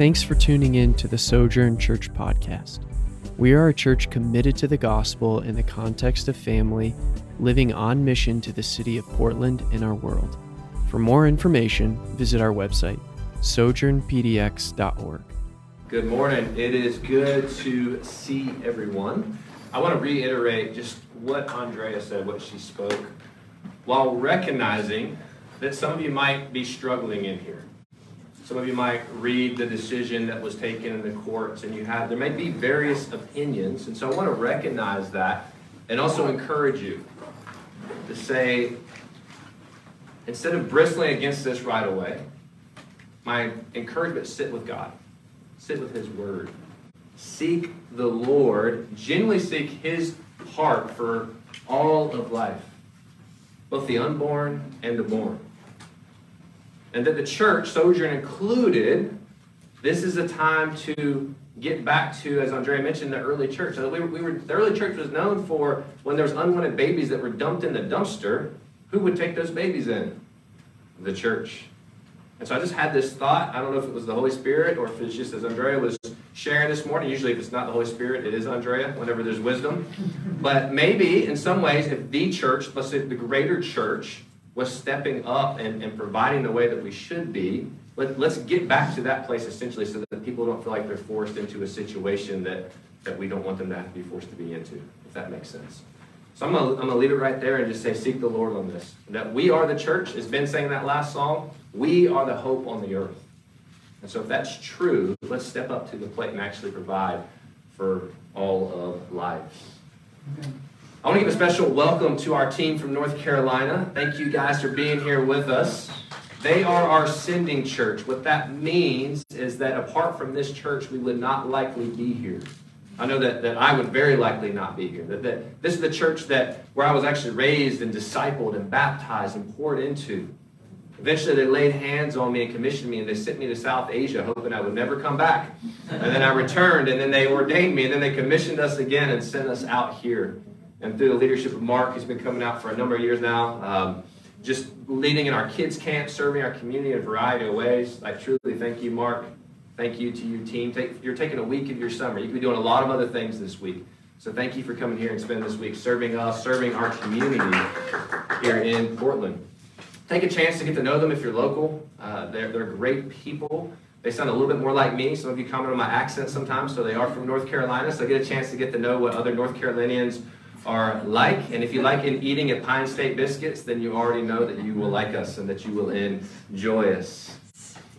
Thanks for tuning in to the Sojourn Church podcast. We are a church committed to the gospel in the context of family, living on mission to the city of Portland and our world. For more information, visit our website, sojournpdx.org. Good morning. It is good to see everyone. I want to reiterate just what Andrea said, what she spoke, while recognizing that some of you might be struggling in here. Some of you might read the decision that was taken in the courts, and you have, there may be various opinions. And so I want to recognize that and also encourage you to say, instead of bristling against this right away, my encouragement sit with God, sit with His Word. Seek the Lord, genuinely seek His heart for all of life, both the unborn and the born and that the church, Sojourn included, this is a time to get back to, as Andrea mentioned, the early church. So we we were, the early church was known for when there was unwanted babies that were dumped in the dumpster, who would take those babies in? The church. And so I just had this thought. I don't know if it was the Holy Spirit or if it's just as Andrea was sharing this morning. Usually, if it's not the Holy Spirit, it is Andrea, whenever there's wisdom. But maybe in some ways, if the church, let's say the greater church, was stepping up and, and providing the way that we should be, let, let's get back to that place essentially so that people don't feel like they're forced into a situation that, that we don't want them to have to be forced to be into, if that makes sense. So I'm going to leave it right there and just say, seek the Lord on this. That we are the church, as Ben sang that last song, we are the hope on the earth. And so if that's true, let's step up to the plate and actually provide for all of life. Okay. I want to give a special welcome to our team from North Carolina. Thank you guys for being here with us. They are our sending church. What that means is that apart from this church, we would not likely be here. I know that, that I would very likely not be here. That, that this is the church that where I was actually raised and discipled and baptized and poured into. Eventually, they laid hands on me and commissioned me, and they sent me to South Asia, hoping I would never come back. And then I returned, and then they ordained me, and then they commissioned us again and sent us out here and through the leadership of Mark, who's been coming out for a number of years now, um, just leading in our kids' camp, serving our community in a variety of ways. I truly thank you, Mark. Thank you to your team. Take, you're taking a week of your summer. You could be doing a lot of other things this week. So thank you for coming here and spending this week serving us, serving our community here in Portland. Take a chance to get to know them if you're local. Uh, they're, they're great people. They sound a little bit more like me. Some of you comment on my accent sometimes, so they are from North Carolina. So get a chance to get to know what other North Carolinians are like. And if you like in eating at Pine State Biscuits, then you already know that you will like us and that you will enjoy us.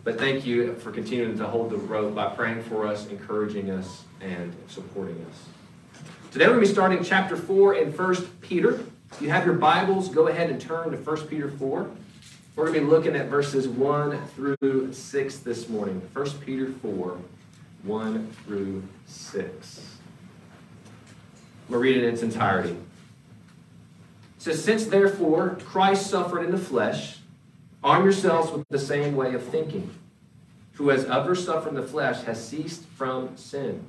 But thank you for continuing to hold the rope by praying for us, encouraging us, and supporting us. Today we're going to be starting chapter 4 in 1 Peter. If you have your Bibles, go ahead and turn to 1 Peter 4. We're going to be looking at verses 1 through 6 this morning. 1 Peter 4, 1 through 6. To read it in its entirety. It says, Since therefore Christ suffered in the flesh, arm yourselves with the same way of thinking. Who has ever suffered in the flesh has ceased from sin,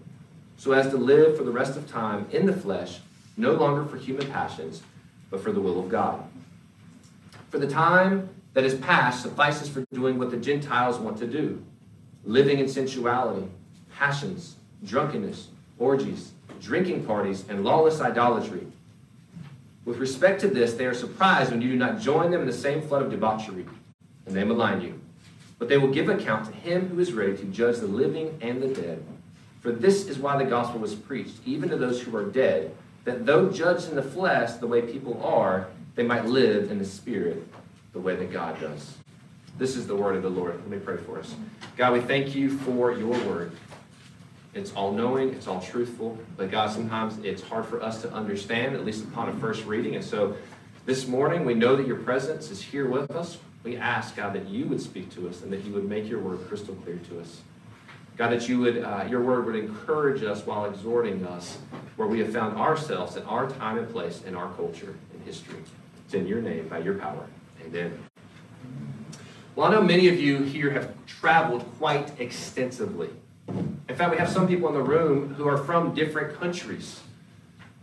so as to live for the rest of time in the flesh, no longer for human passions, but for the will of God. For the time that is past suffices for doing what the Gentiles want to do living in sensuality, passions, drunkenness, orgies drinking parties, and lawless idolatry. With respect to this, they are surprised when you do not join them in the same flood of debauchery, and they malign you. But they will give account to him who is ready to judge the living and the dead. For this is why the gospel was preached, even to those who are dead, that though judged in the flesh the way people are, they might live in the spirit the way that God does. This is the word of the Lord. Let me pray for us. God, we thank you for your word. It's all knowing, it's all truthful, but God, sometimes it's hard for us to understand, at least upon a first reading. And so this morning, we know that your presence is here with us. We ask, God, that you would speak to us and that you would make your word crystal clear to us. God, that you would, uh, your word would encourage us while exhorting us where we have found ourselves in our time and place in our culture and history. It's in your name, by your power. Amen. Well, I know many of you here have traveled quite extensively. In fact, we have some people in the room who are from different countries.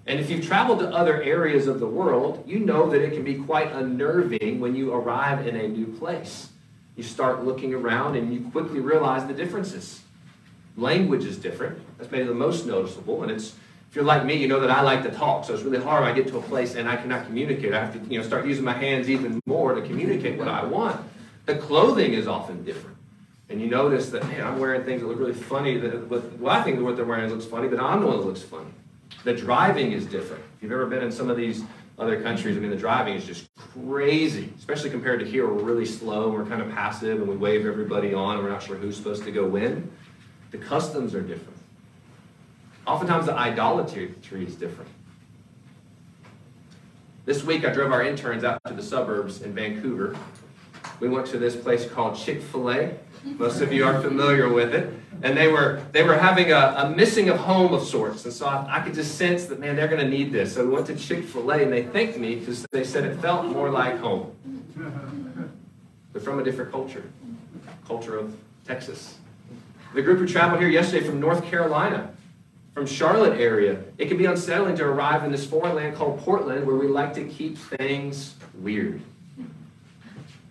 And if you've traveled to other areas of the world, you know that it can be quite unnerving when you arrive in a new place. You start looking around and you quickly realize the differences. Language is different. That's maybe the most noticeable. And it's if you're like me, you know that I like to talk. So it's really hard when I get to a place and I cannot communicate. I have to, you know, start using my hands even more to communicate what I want. The clothing is often different. And you notice that, man, I'm wearing things that look really funny. That, well, I think what they're wearing looks funny, but I'm the one that looks funny. The driving is different. If you've ever been in some of these other countries, I mean, the driving is just crazy, especially compared to here, we're really slow and we're kind of passive and we wave everybody on and we're not sure who's supposed to go when. The customs are different. Oftentimes, the idolatry is different. This week, I drove our interns out to the suburbs in Vancouver. We went to this place called Chick fil A. Most of you are familiar with it. And they were, they were having a, a missing of home of sorts. And so I, I could just sense that, man, they're going to need this. So we went to Chick fil A and they thanked me because they said it felt more like home. They're from a different culture, culture of Texas. The group who traveled here yesterday from North Carolina, from Charlotte area, it can be unsettling to arrive in this foreign land called Portland where we like to keep things weird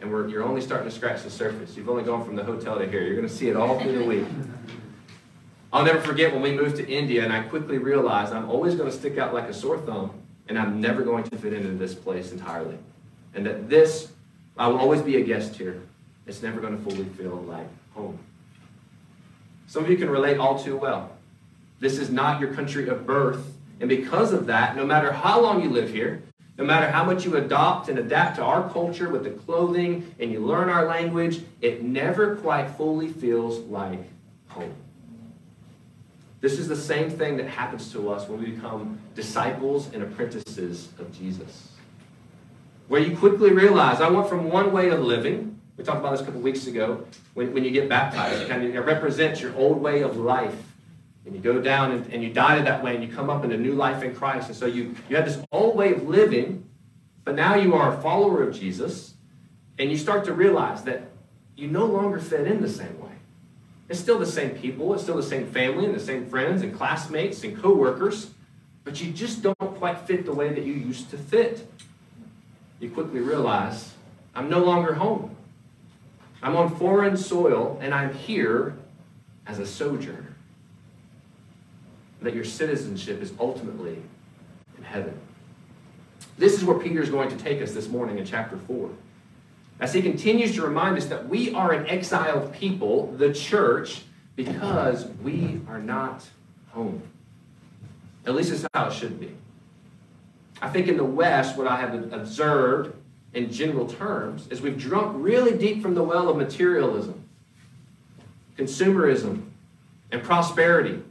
and we're, you're only starting to scratch the surface. You've only gone from the hotel to here. You're going to see it all through the week. I'll never forget when we moved to India, and I quickly realized I'm always going to stick out like a sore thumb, and I'm never going to fit into this place entirely. And that this, I will always be a guest here. It's never going to fully feel like home. Some of you can relate all too well. This is not your country of birth, and because of that, no matter how long you live here, no matter how much you adopt and adapt to our culture with the clothing and you learn our language, it never quite fully feels like home. This is the same thing that happens to us when we become disciples and apprentices of Jesus. Where you quickly realize, I went from one way of living, we talked about this a couple weeks ago, when, when you get baptized, it kind of it represents your old way of life and you go down and, and you die that way and you come up in a new life in Christ. And so you, you have this old way of living, but now you are a follower of Jesus, and you start to realize that you no longer fit in the same way. It's still the same people, it's still the same family and the same friends and classmates and coworkers, but you just don't quite fit the way that you used to fit. You quickly realize, I'm no longer home. I'm on foreign soil and I'm here as a sojourner that your citizenship is ultimately in heaven. This is where Peter is going to take us this morning in chapter 4. As he continues to remind us that we are an exiled people, the church, because we are not home. At least it's how it should be. I think in the West, what I have observed in general terms is we've drunk really deep from the well of materialism, consumerism, and prosperity.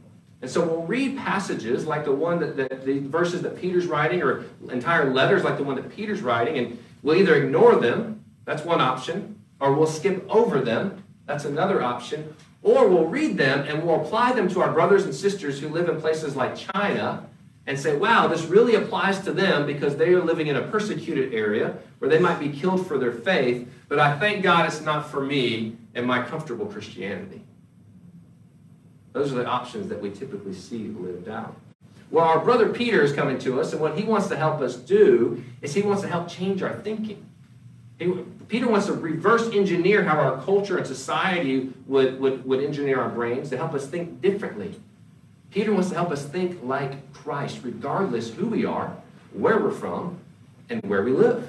And so we'll read passages like the one that, that, the verses that Peter's writing, or entire letters like the one that Peter's writing, and we'll either ignore them, that's one option, or we'll skip over them, that's another option, or we'll read them and we'll apply them to our brothers and sisters who live in places like China and say, wow, this really applies to them because they are living in a persecuted area where they might be killed for their faith, but I thank God it's not for me and my comfortable Christianity. Those are the options that we typically see lived out. Well, our brother Peter is coming to us, and what he wants to help us do is he wants to help change our thinking. He, Peter wants to reverse engineer how our culture and society would, would, would engineer our brains to help us think differently. Peter wants to help us think like Christ, regardless who we are, where we're from, and where we live.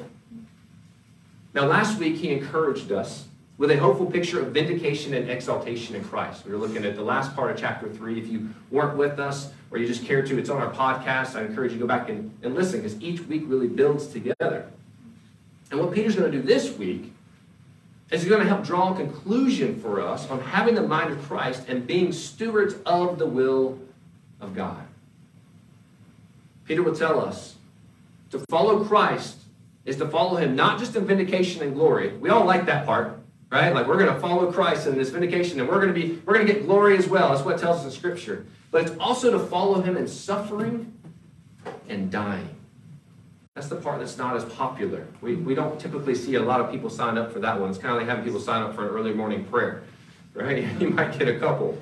Now, last week he encouraged us with a hopeful picture of vindication and exaltation in Christ. We were looking at the last part of chapter 3. If you weren't with us or you just care to, it's on our podcast. I encourage you to go back and, and listen because each week really builds together. And what Peter's going to do this week is he's going to help draw a conclusion for us on having the mind of Christ and being stewards of the will of God. Peter will tell us to follow Christ is to follow him not just in vindication and glory. We all like that part right? Like we're going to follow Christ in this vindication, and we're going to be we're going to get glory as well. That's what tells us in Scripture. But it's also to follow Him in suffering and dying. That's the part that's not as popular. We, we don't typically see a lot of people sign up for that one. It's kind of like having people sign up for an early morning prayer, right? You might get a couple.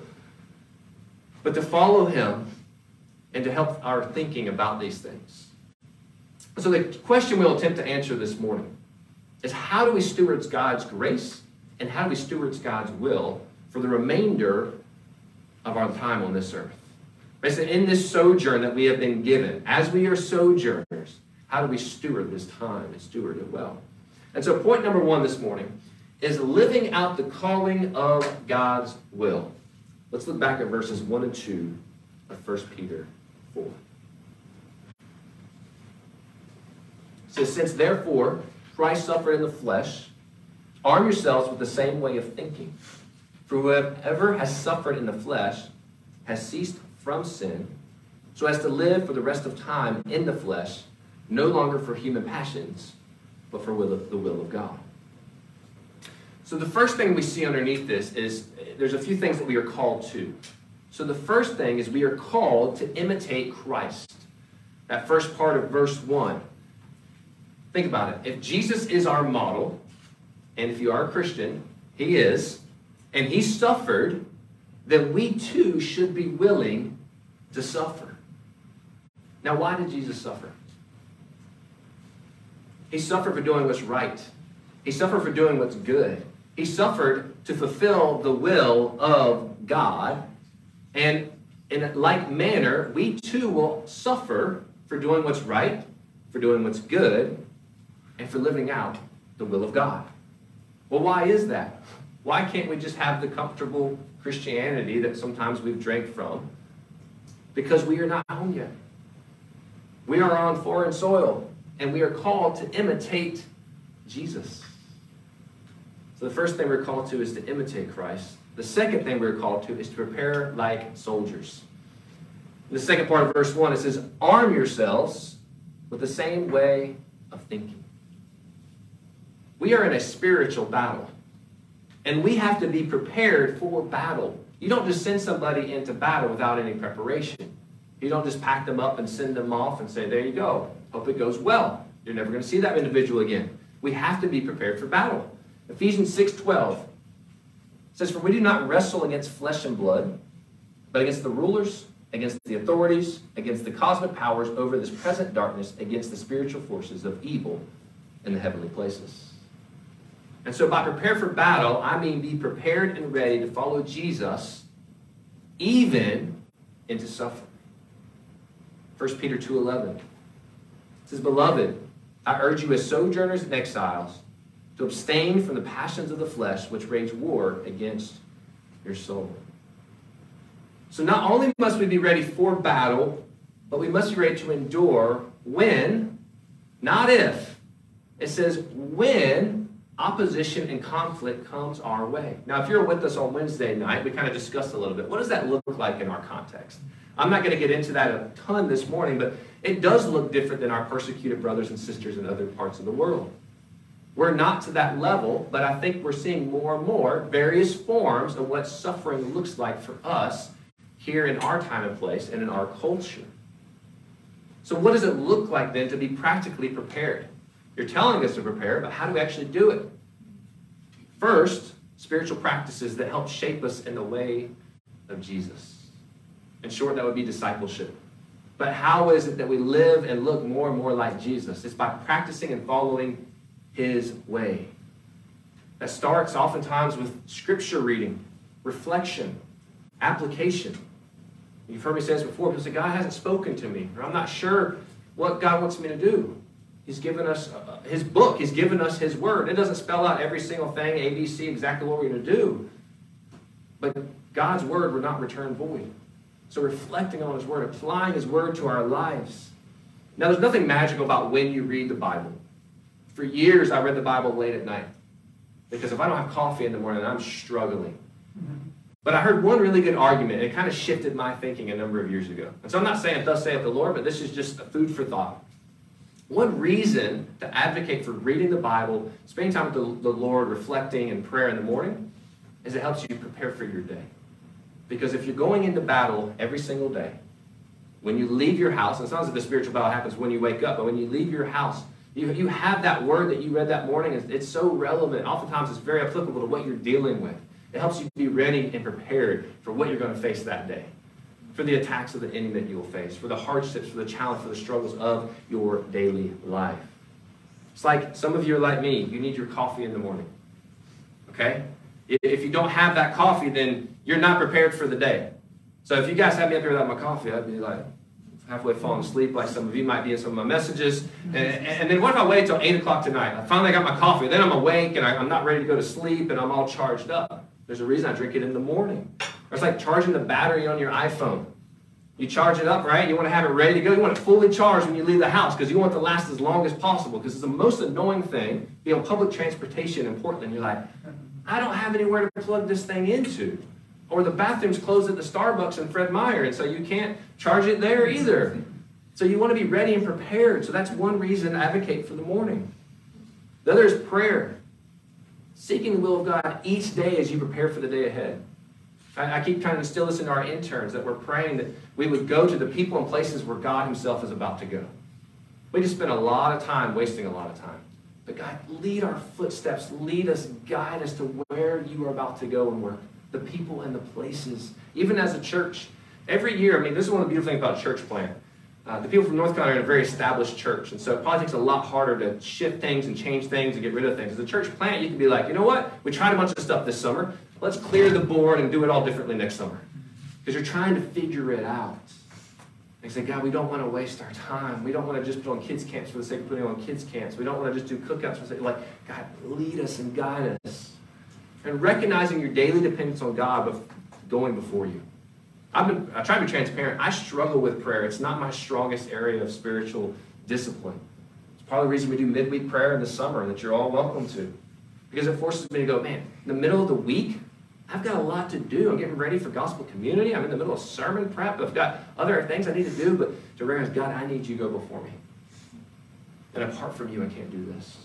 But to follow Him and to help our thinking about these things. So the question we'll attempt to answer this morning is how do we steward God's grace and how do we steward God's will for the remainder of our time on this earth. Basically, in this sojourn that we have been given, as we are sojourners, how do we steward this time and steward it well? And so, point number one this morning is living out the calling of God's will. Let's look back at verses 1 and 2 of 1 Peter 4. It says, Since therefore Christ suffered in the flesh, arm yourselves with the same way of thinking. For whoever has suffered in the flesh has ceased from sin, so as to live for the rest of time in the flesh, no longer for human passions, but for will of, the will of God. So the first thing we see underneath this is there's a few things that we are called to. So the first thing is we are called to imitate Christ. That first part of verse 1. Think about it. If Jesus is our model, and if you are a Christian, he is, and he suffered, then we too should be willing to suffer. Now, why did Jesus suffer? He suffered for doing what's right. He suffered for doing what's good. He suffered to fulfill the will of God. And in like manner, we too will suffer for doing what's right, for doing what's good, and for living out the will of God. Well, why is that? Why can't we just have the comfortable Christianity that sometimes we've drank from? Because we are not home yet. We are on foreign soil and we are called to imitate Jesus. So the first thing we're called to is to imitate Christ. The second thing we're called to is to prepare like soldiers. In the second part of verse 1, it says, Arm yourselves with the same way of thinking. We are in a spiritual battle, and we have to be prepared for battle. You don't just send somebody into battle without any preparation. You don't just pack them up and send them off and say, There you go. Hope it goes well. You're never going to see that individual again. We have to be prepared for battle. Ephesians 6:12 says, For we do not wrestle against flesh and blood, but against the rulers, against the authorities, against the cosmic powers over this present darkness, against the spiritual forces of evil in the heavenly places. And so by prepare for battle, I mean be prepared and ready to follow Jesus even into suffering. 1 Peter 2.11 says, Beloved, I urge you as sojourners and exiles to abstain from the passions of the flesh which wage war against your soul. So not only must we be ready for battle, but we must be ready to endure when, not if. It says when opposition and conflict comes our way. Now, if you're with us on Wednesday night, we kind of discussed a little bit. What does that look like in our context? I'm not going to get into that a ton this morning, but it does look different than our persecuted brothers and sisters in other parts of the world. We're not to that level, but I think we're seeing more and more various forms of what suffering looks like for us here in our time and place and in our culture. So, what does it look like then to be practically prepared? You're telling us to prepare, but how do we actually do it? First, spiritual practices that help shape us in the way of Jesus. In short, that would be discipleship. But how is it that we live and look more and more like Jesus? It's by practicing and following his way. That starts oftentimes with scripture reading, reflection, application. You've heard me say this before, because God hasn't spoken to me, or I'm not sure what God wants me to do. He's given us uh, his book. He's given us his word. It doesn't spell out every single thing, ABC, exactly what we're going to do. But God's word will not return void. So reflecting on his word, applying his word to our lives. Now, there's nothing magical about when you read the Bible. For years, I read the Bible late at night. Because if I don't have coffee in the morning, I'm struggling. But I heard one really good argument. and It kind of shifted my thinking a number of years ago. And so I'm not saying, thus saith the Lord, but this is just a food for thought. One reason to advocate for reading the Bible, spending time with the, Lord, reflecting and prayer in the morning, is it helps you prepare for your day. Because if you're going into battle every single day, when you leave your house, and it sounds like the spiritual battle happens when you wake up, but when you leave your house, you, you have that word that you read that morning. It's, it's so relevant. Oftentimes, it's very applicable to what you're dealing with. It helps you be ready and prepared for what you're going to face that day for the attacks of the enemy that you will face, for the hardships, for the challenge, for the struggles of your daily life. It's like some of you are like me. You need your coffee in the morning. Okay? If you don't have that coffee, then you're not prepared for the day. So if you guys had me up here without my coffee, I'd be like halfway falling asleep, like some of you might be in some of my messages. And, and then what if I wait till 8 o'clock tonight? I finally got my coffee. Then I'm awake and I, I'm not ready to go to sleep and I'm all charged up. There's a reason I drink it in the morning. It's like charging the battery on your iPhone. You charge it up, right? You want to have it ready to go. You want it fully charged when you leave the house because you want it to last as long as possible. Because it's the most annoying thing, being on public transportation in Portland. You're like, I don't have anywhere to plug this thing into. Or the bathroom's closed at the Starbucks in Fred Meyer, and so you can't charge it there either. So you want to be ready and prepared. So that's one reason to advocate for the morning. The other is prayer. Seeking the will of God each day as you prepare for the day ahead. I, I keep trying to instill this into our interns that we're praying that we would go to the people and places where God Himself is about to go. We just spend a lot of time wasting a lot of time. But God, lead our footsteps, lead us, guide us to where you are about to go and work. The people and the places. Even as a church, every year, I mean, this is one of the beautiful things about church plant. Uh, the people from North Carolina are a very established church, and so it probably takes a lot harder to shift things and change things and get rid of things. As a church plant, you can be like, you know what? We tried a bunch of stuff this summer. Let's clear the board and do it all differently next summer. Because you're trying to figure it out. They say, God, we don't want to waste our time. We don't want to just put on kids' camps for the sake of putting on kids' camps. We don't want to just do cookouts for the sake of, like, God, lead us and guide us. And recognizing your daily dependence on God going before you. I've been, I try to be transparent. I struggle with prayer. It's not my strongest area of spiritual discipline. It's part of the reason we do midweek prayer in the summer that you're all welcome to. Because it forces me to go, man, in the middle of the week, I've got a lot to do. I'm getting ready for gospel community. I'm in the middle of sermon prep. I've got other things I need to do, but to recognize, God, I need you to go before me. And apart from you, I can't do this.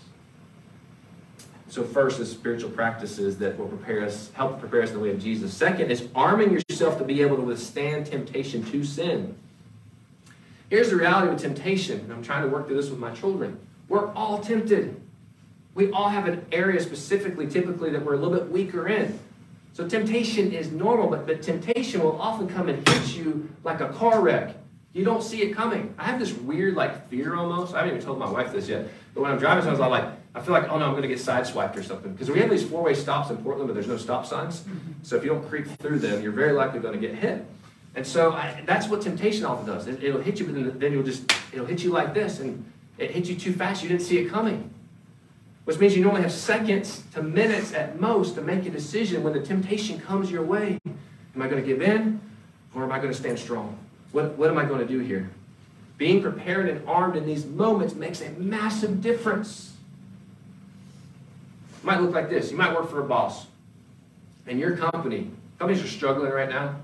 So first is spiritual practices that will prepare us, help prepare us in the way of Jesus. Second is arming yourself to be able to withstand temptation to sin. Here's the reality of temptation, and I'm trying to work through this with my children. We're all tempted. We all have an area specifically, typically, that we're a little bit weaker in. So temptation is normal, but, but temptation will often come and hit you like a car wreck. You don't see it coming. I have this weird like fear almost. I haven't even told my wife this yet. But when I'm driving, sometimes I'm like, I feel like, oh no, I'm going to get sideswiped or something. Because we have these four-way stops in Portland, but there's no stop signs. Mm-hmm. So if you don't creep through them, you're very likely going to get hit. And so I, that's what temptation often does. It, will hit you, but then, you'll just, it'll hit you like this, and it hits you too fast. You didn't see it coming. Which means you normally have seconds to minutes at most to make a decision when the temptation comes your way. Am I going to give in, or am I going to stand strong? What, what am I going to do here? Being prepared and armed in these moments makes a massive difference. It might look like this. You might work for a boss, and your company, companies are struggling right now.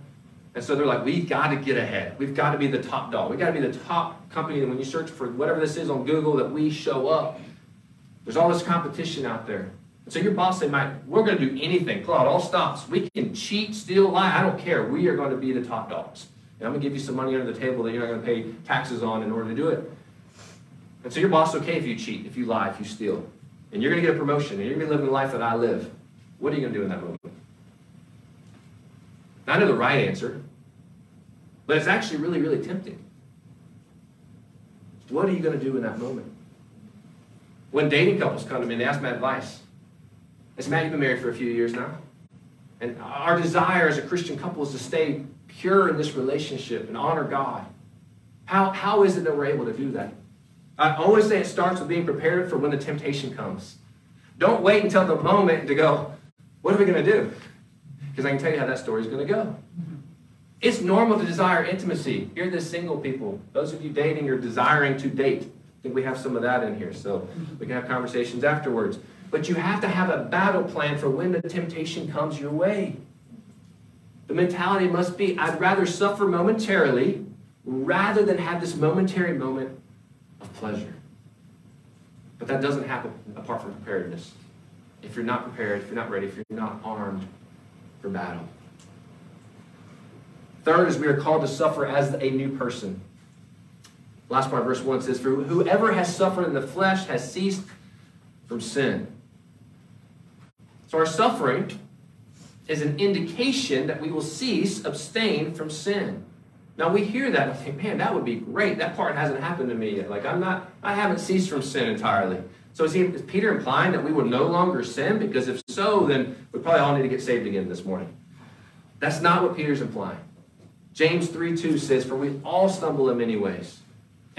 And so they're like, we've got to get ahead. We've got to be the top dog. We've got to be the top company. And when you search for whatever this is on Google, that we show up. There's all this competition out there. And so your boss, they might, we're going to do anything. Pull out all stops. We can cheat, steal, lie. I don't care. We are going to be the top dogs. And I'm going to give you some money under the table that you're not going to pay taxes on in order to do it. And so your boss okay if you cheat, if you lie, if you steal and you're going to get a promotion, and you're going to be living the life that I live, what are you going to do in that moment? Now, I know the right answer, but it's actually really, really tempting. What are you going to do in that moment? When dating couples come to me and they ask my advice, I say, Matt, you've been married for a few years now. And our desire as a Christian couple is to stay pure in this relationship and honor God. How, how is it that we're able to do that? I always say it starts with being prepared for when the temptation comes. Don't wait until the moment to go, what are we going to do? Because I can tell you how that story is going to go. It's normal to desire intimacy. You're the single people. Those of you dating are desiring to date. I think we have some of that in here, so we can have conversations afterwards. But you have to have a battle plan for when the temptation comes your way. The mentality must be I'd rather suffer momentarily rather than have this momentary moment of pleasure. But that doesn't happen apart from preparedness. If you're not prepared, if you're not ready, if you're not armed for battle. Third is we are called to suffer as a new person. Last part verse 1 says, For whoever has suffered in the flesh has ceased from sin. So our suffering is an indication that we will cease, abstain from sin. Now we hear that and think, man, that would be great. That part hasn't happened to me yet. Like I'm not, I haven't ceased from sin entirely. So is, he, is Peter implying that we will no longer sin? Because if so, then we probably all need to get saved again this morning. That's not what Peter's implying. James 3 2 says, For we all stumble in many ways.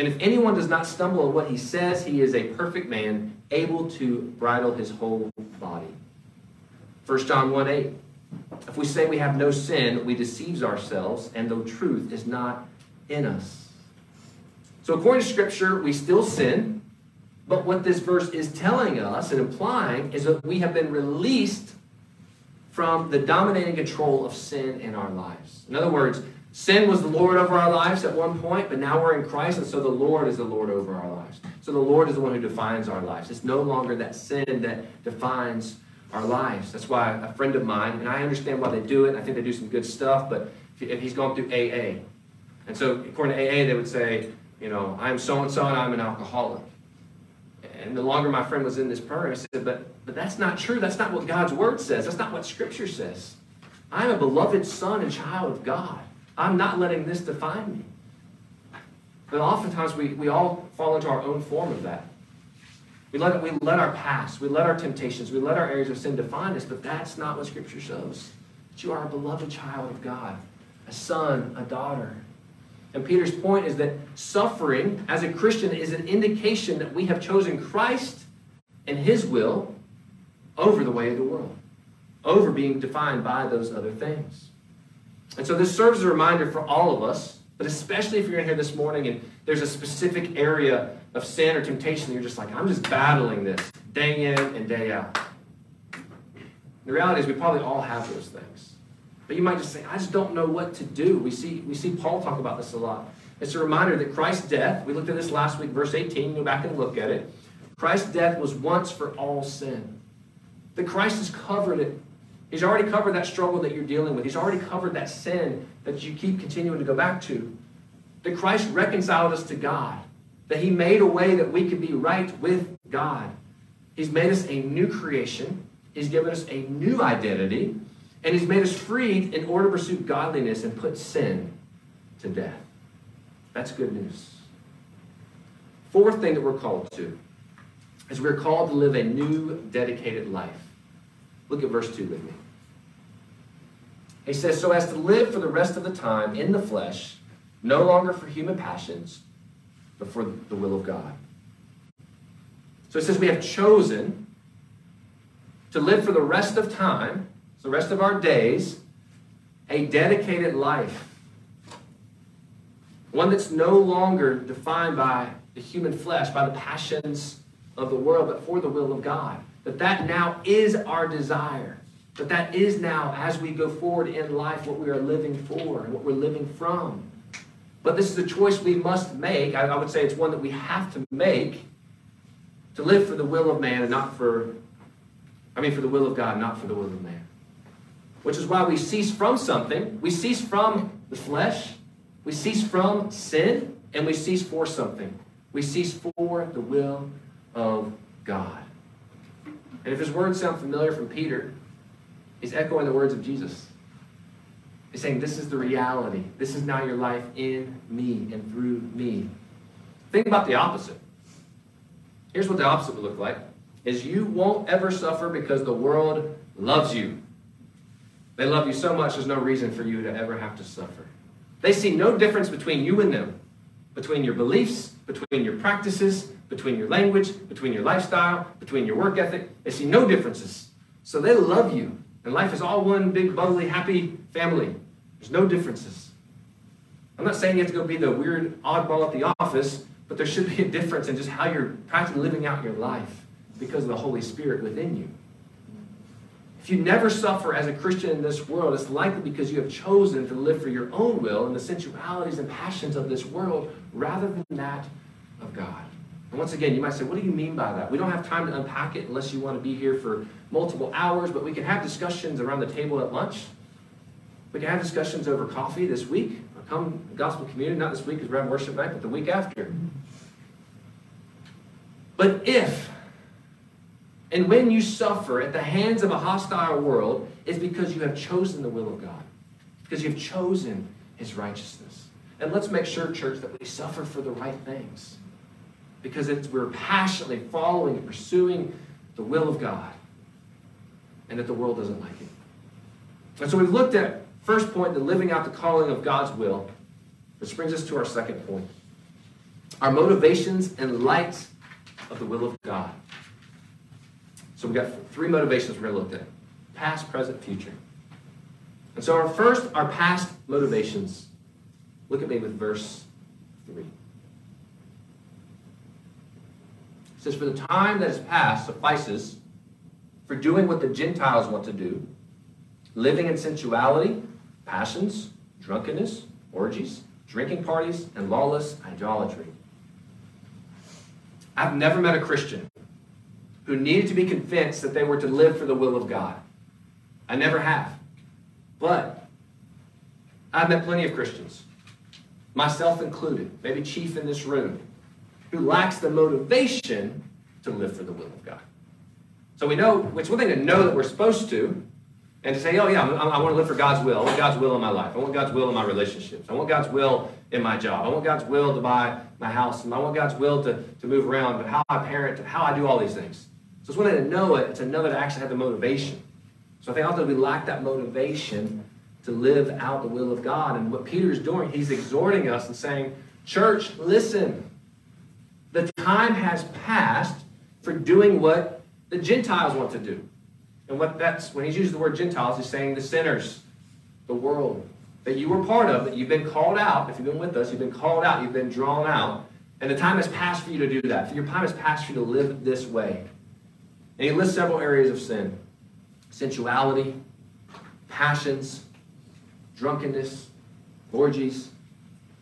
And if anyone does not stumble in what he says, he is a perfect man, able to bridle his whole body. 1 John 1 8. If we say we have no sin, we deceive ourselves, and the truth is not in us. So, according to Scripture, we still sin, but what this verse is telling us and implying is that we have been released from the dominating control of sin in our lives. In other words, sin was the Lord over our lives at one point, but now we're in Christ, and so the Lord is the Lord over our lives. So the Lord is the one who defines our lives. It's no longer that sin that defines our lives. That's why a friend of mine, and I understand why they do it, I think they do some good stuff, but if he's going through AA. And so according to AA, they would say, you know, I'm so and so and I'm an alcoholic. And the longer my friend was in this program, I said, but, but that's not true. That's not what God's word says. That's not what Scripture says. I'm a beloved son and child of God. I'm not letting this define me. But oftentimes we, we all fall into our own form of that. We let, we let our past, we let our temptations, we let our areas of sin define us, but that's not what Scripture shows. That you are a beloved child of God, a son, a daughter. And Peter's point is that suffering as a Christian is an indication that we have chosen Christ and his will over the way of the world, over being defined by those other things. And so this serves as a reminder for all of us, but especially if you're in here this morning and there's a specific area of sin or temptation, you're just like, I'm just battling this day in and day out. The reality is we probably all have those things. But you might just say, I just don't know what to do. We see, we see Paul talk about this a lot. It's a reminder that Christ's death, we looked at this last week, verse 18, go back and look at it. Christ's death was once for all sin. That Christ has covered it. He's already covered that struggle that you're dealing with. He's already covered that sin that you keep continuing to go back to. That Christ reconciled us to God. That he made a way that we could be right with God. He's made us a new creation. He's given us a new identity. And he's made us free in order to pursue godliness and put sin to death. That's good news. Fourth thing that we're called to is we're called to live a new, dedicated life. Look at verse 2 with me. He says, So as to live for the rest of the time in the flesh, no longer for human passions, but for the will of God. So it says we have chosen to live for the rest of time the rest of our days, a dedicated life. One that's no longer defined by the human flesh, by the passions of the world, but for the will of God. That that now is our desire. That that is now, as we go forward in life, what we are living for and what we're living from. But this is a choice we must make. I, I would say it's one that we have to make to live for the will of man and not for, I mean, for the will of God, not for the will of man which is why we cease from something. We cease from the flesh, we cease from sin, and we cease for something. We cease for the will of God. And if his words sound familiar from Peter, he's echoing the words of Jesus. He's saying, This is the reality. This is now your life in me and through me. Think about the opposite. Here's what the opposite would look like is you won't ever suffer because the world loves you. They love you so much, there's no reason for you to ever have to suffer. They see no difference between you and them, between your beliefs, between your practices, between your language, between your lifestyle, between your work ethic. They see no differences. So they love you. And life is all one big, bubbly, happy family. There's no differences. I'm not saying you have to go be the weird oddball at the office, but there should be a difference in just how you're practically living out your life because of the Holy Spirit within you. If you never suffer as a Christian in this world, it's likely because you have chosen to live for your own will and the sensualities and passions of this world rather than that of God. And once again, you might say, what do you mean by that? We don't have time to unpack it unless you want to be here for multiple hours, but we can have discussions around the table at lunch. We can have discussions over coffee this week, or come gospel community, not this week because we're having worship night, but the week after. But if and when you suffer at the hands of a hostile world, it's because you have chosen the will of God, because you've chosen His righteousness. And let's make sure, church, that we suffer for the right things, because we're passionately following and pursuing the will of God, and that the world doesn't like it. And so we've looked at First point, the living out the calling of God's will, which brings us to our second point. Our motivations and light of the will of God. So we've got three motivations we're going to look at past, present, future. And so our first, our past motivations. Look at me with verse 3. It says, For the time that is past suffices for doing what the Gentiles want to do, living in sensuality, passions, drunkenness, orgies, drinking parties, and lawless idolatry. I've never met a Christian who needed to be convinced that they were to live for the will of God. I never have. But I've met plenty of Christians, myself included, maybe chief in this room, who lacks the motivation to live for the will of God. So we know, it's one thing to know that we're supposed to, and to say, oh, yeah, I, I want to live for God's will. I want God's will in my life. I want God's will in my relationships. I want God's will in my job. I want God's will to buy my house. And I want God's will to, to move around, but how I parent, how I do all these things. So it's one thing to know it, it's another to actually have the motivation. So I think often we lack that motivation to live out the will of God. And what Peter is doing, he's exhorting us and saying, Church, listen. The time has passed for doing what the Gentiles want to do. And what that's when he's uses the word Gentiles, he's saying the sinners, the world that you were part of, that you've been called out. If you've been with us, you've been called out, you've been drawn out. And the time has passed for you to do that. Your time has passed for you to live this way. And he lists several areas of sin sensuality, passions, drunkenness, orgies,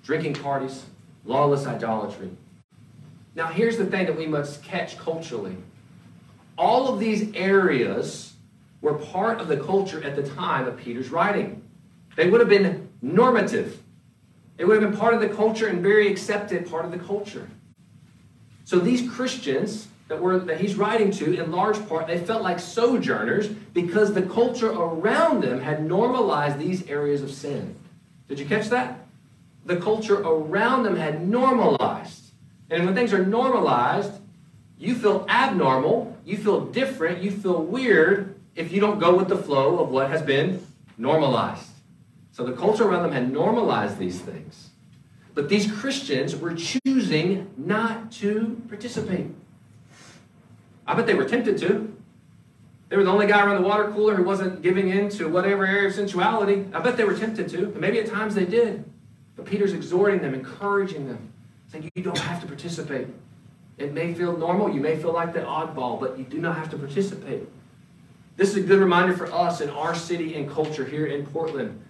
drinking parties, lawless idolatry. Now, here's the thing that we must catch culturally. All of these areas were part of the culture at the time of Peter's writing. They would have been normative. It would have been part of the culture and very accepted part of the culture. So these Christians that, were, that he's writing to, in large part, they felt like sojourners because the culture around them had normalized these areas of sin. Did you catch that? The culture around them had normalized. And when things are normalized, you feel abnormal, you feel different, you feel weird if you don't go with the flow of what has been normalized. So the culture around them had normalized these things. But these Christians were choosing not to participate. I bet they were tempted to. They were the only guy around the water cooler who wasn't giving in to whatever area of sensuality. I bet they were tempted to. And maybe at times they did. But Peter's exhorting them, encouraging them, saying, You don't have to participate. It may feel normal. You may feel like the oddball, but you do not have to participate. This is a good reminder for us in our city and culture here in Portland.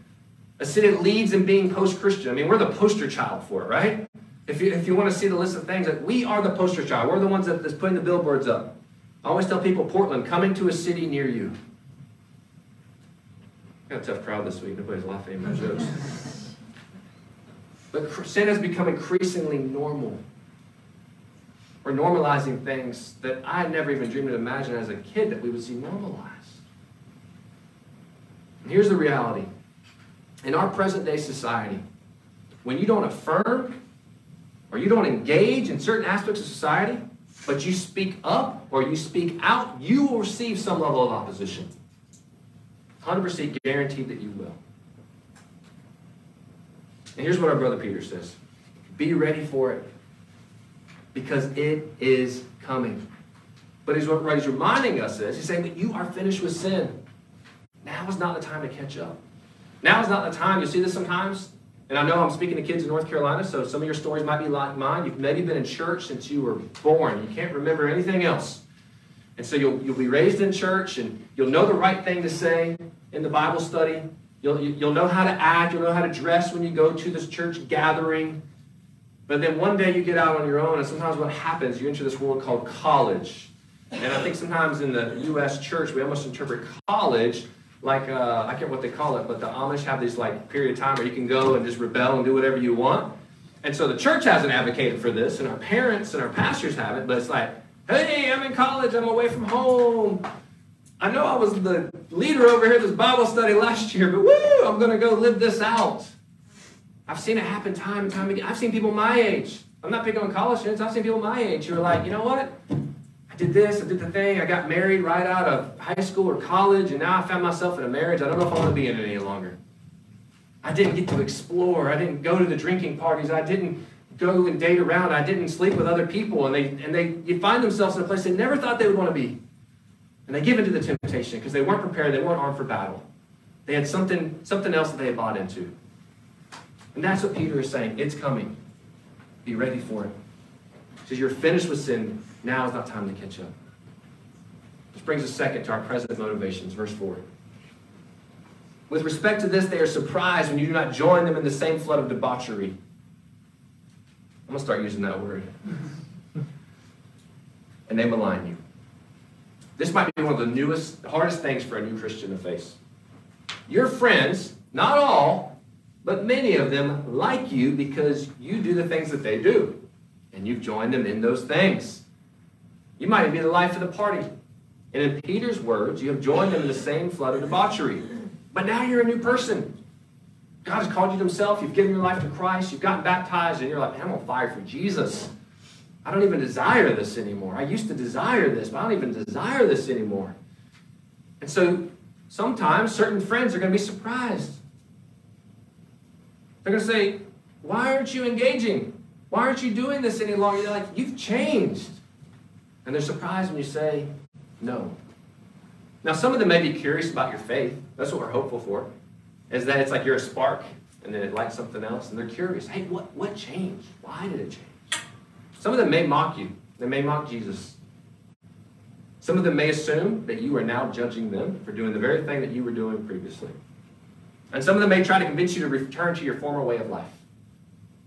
A city that leads in being post Christian. I mean, we're the poster child for it, right? If you, if you want to see the list of things, that we are the poster child. We're the ones that, that's putting the billboards up. I always tell people Portland, coming to a city near you. Got a tough crowd this week. Nobody's laughing at my jokes. But sin has become increasingly normal. We're normalizing things that I never even dreamed to imagine as a kid that we would see normalized. And here's the reality. In our present day society, when you don't affirm or you don't engage in certain aspects of society, but you speak up or you speak out, you will receive some level of opposition. 100% guaranteed that you will. And here's what our brother Peter says Be ready for it because it is coming. But he's, what he's reminding us is he's saying that you are finished with sin. Now is not the time to catch up. Now is not the time. You see this sometimes? And I know I'm speaking to kids in North Carolina, so some of your stories might be like mine. You've maybe been in church since you were born. You can't remember anything else. And so you'll, you'll be raised in church and you'll know the right thing to say in the Bible study. You'll, you'll know how to act. You'll know how to dress when you go to this church gathering. But then one day you get out on your own, and sometimes what happens, you enter this world called college. And I think sometimes in the U.S. church, we almost interpret college like uh, I can't what they call it, but the Amish have this like period of time where you can go and just rebel and do whatever you want. And so the church hasn't advocated for this, and our parents and our pastors haven't. But it's like, hey, I'm in college, I'm away from home. I know I was the leader over here this Bible study last year, but woo, I'm going to go live this out. I've seen it happen time and time again. I've seen people my age. I'm not picking on college students. I've seen people my age who are like, you know what? I did this, I did the thing, I got married right out of high school or college, and now I found myself in a marriage. I don't know if I want to be in it any longer. I didn't get to explore. I didn't go to the drinking parties. I didn't go and date around. I didn't sleep with other people. And they, and they you find themselves in a place they never thought they would want to be. And they give into the temptation because they weren't prepared. They weren't armed for battle. They had something, something else that they had bought into. And that's what Peter is saying. It's coming. Be ready for it. He says, You're finished with sin. Now is not time to catch up. This brings us second to our present motivations. Verse 4. With respect to this, they are surprised when you do not join them in the same flood of debauchery. I'm going to start using that word. and they malign you. This might be one of the newest, hardest things for a new Christian to face. Your friends, not all, but many of them like you because you do the things that they do. And you've joined them in those things. You might be the life of the party. And in Peter's words, you have joined them in the same flood of debauchery. But now you're a new person. God has called you to himself. You've given your life to Christ. You've gotten baptized, and you're like, I'm on fire for Jesus. I don't even desire this anymore. I used to desire this, but I don't even desire this anymore. And so sometimes certain friends are going to be surprised. They're going to say, Why aren't you engaging? Why aren't you doing this any longer? You're like, You've changed. And they're surprised when you say, No. Now, some of them may be curious about your faith. That's what we're hopeful for, is that it's like you're a spark and then it lights something else, and they're curious. Hey, what, what changed? Why did it change? Some of them may mock you. They may mock Jesus. Some of them may assume that you are now judging them for doing the very thing that you were doing previously. And some of them may try to convince you to return to your former way of life.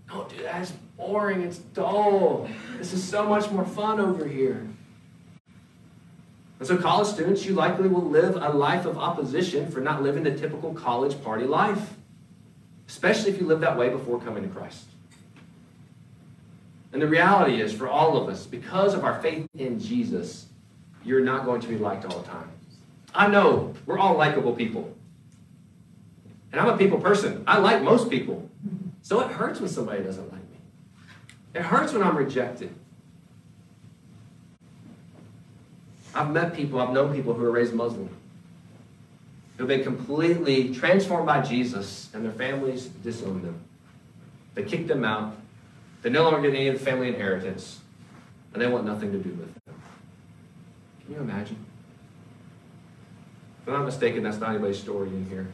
Don't do that. It's boring. It's dull. This is so much more fun over here. And so, college students, you likely will live a life of opposition for not living the typical college party life, especially if you lived that way before coming to Christ. And the reality is, for all of us, because of our faith in Jesus, you're not going to be liked all the time. I know we're all likable people. And I'm a people person. I like most people. So it hurts when somebody doesn't like me. It hurts when I'm rejected. I've met people, I've known people who are raised Muslim, who've been completely transformed by Jesus, and their families disowned them. They kicked them out. They no longer get any family inheritance, and they want nothing to do with them. Can you imagine? If I'm not mistaken, that's not anybody's story in here.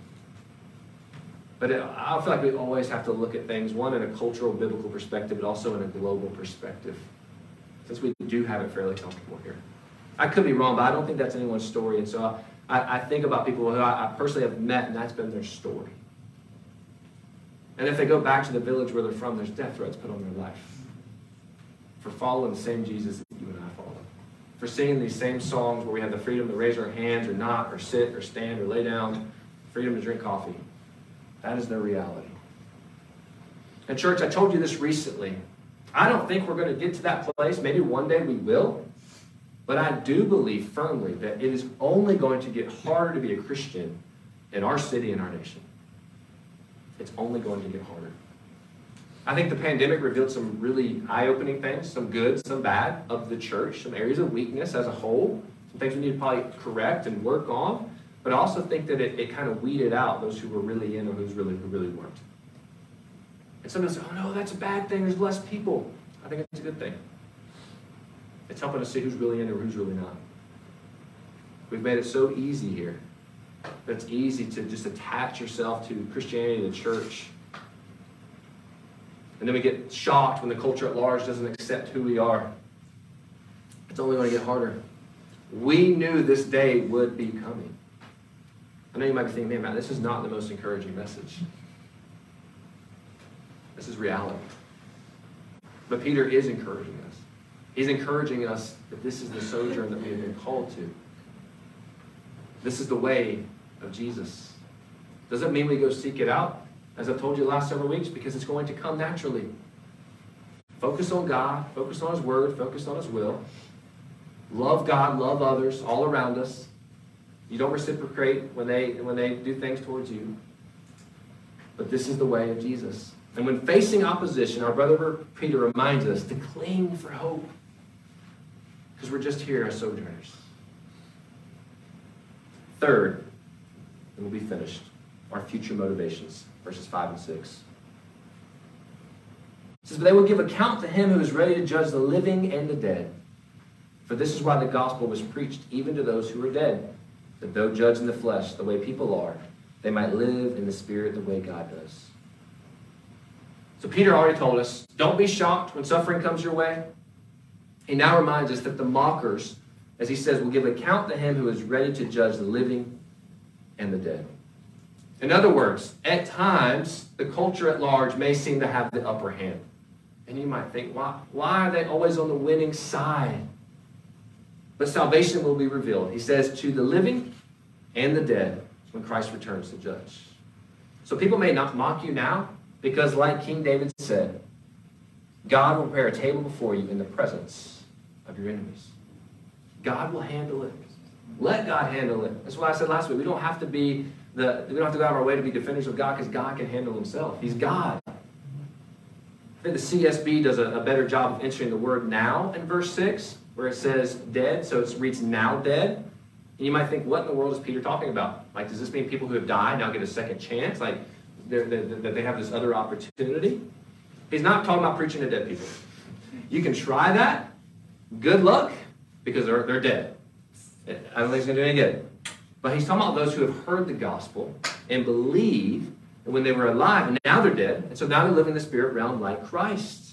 But it, I feel like we always have to look at things, one in a cultural, biblical perspective, but also in a global perspective, since we do have it fairly comfortable here. I could be wrong, but I don't think that's anyone's story. And so I, I think about people who I, I personally have met, and that's been their story. And if they go back to the village where they're from, there's death threats put on their life for following the same Jesus that you and I follow. For singing these same songs where we have the freedom to raise our hands or not, or sit or stand or lay down, freedom to drink coffee. That is their reality. And, church, I told you this recently. I don't think we're going to get to that place. Maybe one day we will. But I do believe firmly that it is only going to get harder to be a Christian in our city and our nation. It's only going to get harder. I think the pandemic revealed some really eye opening things, some good, some bad of the church, some areas of weakness as a whole, some things we need to probably correct and work on. But I also think that it, it kind of weeded out those who were really in or who's really, who really weren't. And some people say, oh no, that's a bad thing, there's less people. I think it's a good thing. It's helping us see who's really in or who's really not. We've made it so easy here. That it's easy to just attach yourself to Christianity, the church. And then we get shocked when the culture at large doesn't accept who we are. It's only going to get harder. We knew this day would be coming. I know you might be thinking, man, Matt, this is not the most encouraging message. This is reality. But Peter is encouraging us. He's encouraging us that this is the sojourn that we have been called to. This is the way of Jesus. Does it mean we go seek it out? As I've told you the last several weeks, because it's going to come naturally. Focus on God, focus on His Word, focus on His will. Love God, love others all around us. You don't reciprocate when they when they do things towards you. But this is the way of Jesus. And when facing opposition, our brother Peter reminds us to cling for hope. Because we're just here as sojourners. Third, and we'll be finished, our future motivations. verses 5 and 6. It says, But they will give account to him who is ready to judge the living and the dead. For this is why the gospel was preached even to those who are dead, that though judged in the flesh the way people are, they might live in the spirit the way God does. So Peter already told us, don't be shocked when suffering comes your way. He now reminds us that the mockers, as he says, will give account to him who is ready to judge the living and the dead. In other words, at times, the culture at large may seem to have the upper hand. And you might think, why, why are they always on the winning side? But salvation will be revealed. He says, to the living and the dead when Christ returns to judge. So people may not mock you now because, like King David said, God will prepare a table before you in the presence of your enemies. God will handle it. Let God handle it. That's what I said last week. We don't have to be the we don't have to go out of our way to be defenders of God because God can handle himself. He's God. I think the CSB does a, a better job of entering the word now in verse 6, where it says dead, so it reads now dead. And you might think, what in the world is Peter talking about? Like, does this mean people who have died now get a second chance? Like, that they have this other opportunity? He's not talking about preaching to dead people. You can try that. Good luck, because they're, they're dead. I don't think it's going to do any good. But he's talking about those who have heard the gospel and believe that when they were alive, and now they're dead, and so now they live in the spirit realm like Christ.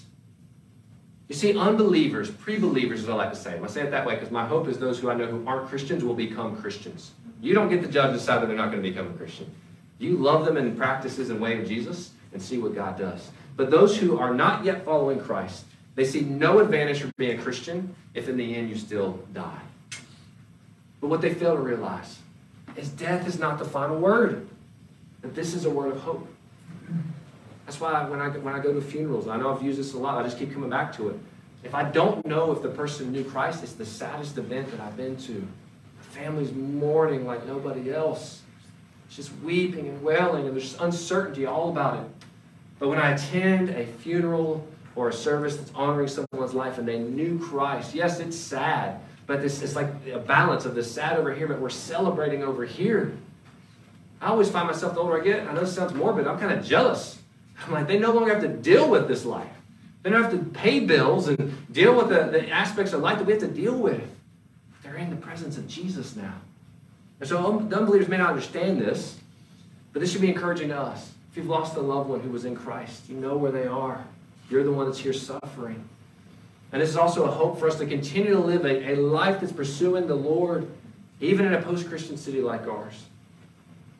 You see, unbelievers, pre-believers, as I like to say. I say it that way because my hope is those who I know who aren't Christians will become Christians. You don't get to judge and decide that they're not going to become a Christian. You love them in practices and way of Jesus and see what God does. But those who are not yet following Christ, they see no advantage from being a Christian if in the end you still die. But what they fail to realize is death is not the final word. That this is a word of hope. That's why when I, when I go to funerals, I know I've used this a lot, I just keep coming back to it. If I don't know if the person knew Christ, it's the saddest event that I've been to. The family's mourning like nobody else. It's just weeping and wailing, and there's just uncertainty all about it. But when I attend a funeral or a service that's honoring someone's life and they knew Christ, yes, it's sad, but this it's like a balance of the sad over here, but we're celebrating over here. I always find myself the older I get, I know this sounds morbid, I'm kind of jealous I'm like, they no longer have to deal with this life. They don't have to pay bills and deal with the, the aspects of life that we have to deal with. They're in the presence of Jesus now. And so the unbelievers may not understand this, but this should be encouraging to us. If you've lost a loved one who was in Christ, you know where they are. You're the one that's here suffering. And this is also a hope for us to continue to live a, a life that's pursuing the Lord, even in a post Christian city like ours.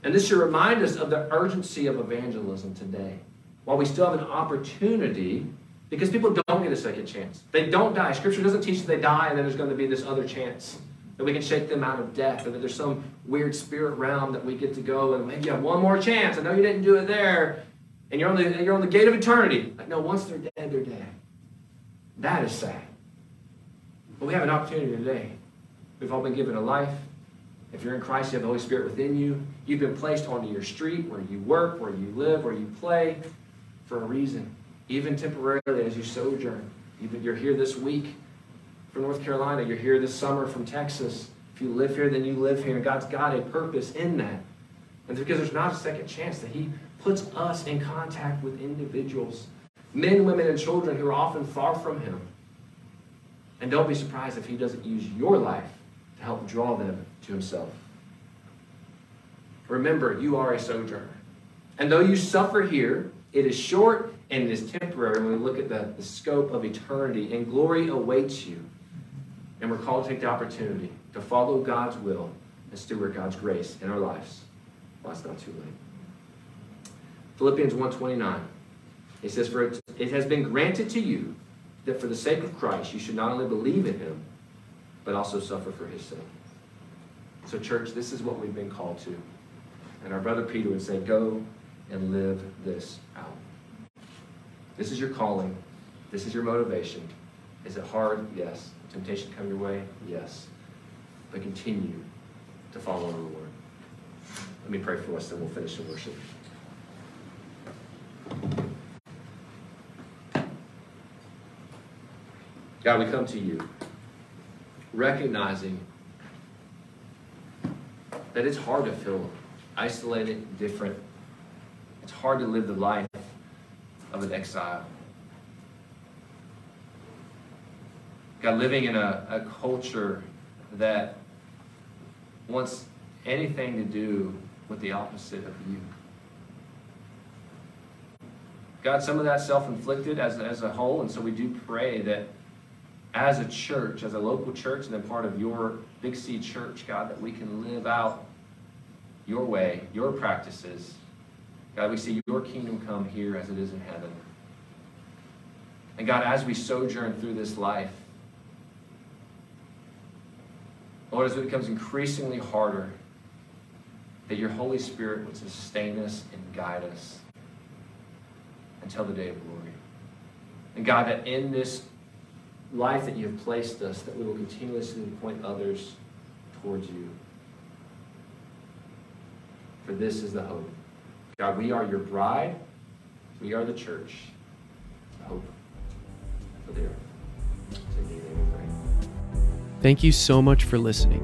And this should remind us of the urgency of evangelism today while we still have an opportunity, because people don't get a second chance. They don't die. Scripture doesn't teach that they die and then there's going to be this other chance that we can shake them out of death, or that there's some weird spirit realm that we get to go and maybe you have one more chance. I know you didn't do it there, and you're on the you're on the gate of eternity. Like, no, once they're dead, they're dead. That is sad. But we have an opportunity today. We've all been given a life. If you're in Christ, you have the Holy Spirit within you. You've been placed onto your street, where you work, where you live, where you play for a reason, even temporarily as you sojourn. You're here this week from North Carolina, you're here this summer from Texas. If you live here, then you live here. And God's got a purpose in that. And because there's not a second chance that He puts us in contact with individuals, men, women, and children who are often far from Him. And don't be surprised if He doesn't use your life to help draw them to Himself. Remember, you are a sojourner. And though you suffer here, it is short and it is temporary when we look at the, the scope of eternity, and glory awaits you. And we're called to take the opportunity to follow God's will and steward God's grace in our lives. Well, it's not too late. Philippians 1.29. It says, For it, it has been granted to you that for the sake of Christ you should not only believe in him, but also suffer for his sake. So, church, this is what we've been called to. And our brother Peter would say, Go and live this out. This is your calling. This is your motivation. Is it hard? Yes. Temptation come your way? Yes. But continue to follow the Lord. Let me pray for us, then we'll finish the worship. God, we come to you recognizing that it's hard to feel isolated, different, It's hard to live the life of an exile. God, living in a, a culture that wants anything to do with the opposite of you. God, some of that self inflicted as, as a whole, and so we do pray that as a church, as a local church, and then part of your Big C church, God, that we can live out your way, your practices. God, we see your kingdom come here as it is in heaven. And God, as we sojourn through this life, Lord, as it becomes increasingly harder, that your Holy Spirit would sustain us and guide us until the day of glory. And God, that in this life that you have placed us, that we will continuously point others towards you. For this is the hope. God, we are your bride. We are the church. Hope for the earth. Thank you so much for listening.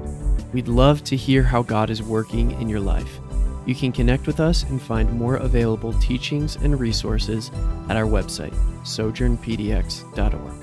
We'd love to hear how God is working in your life. You can connect with us and find more available teachings and resources at our website, sojournpdx.org.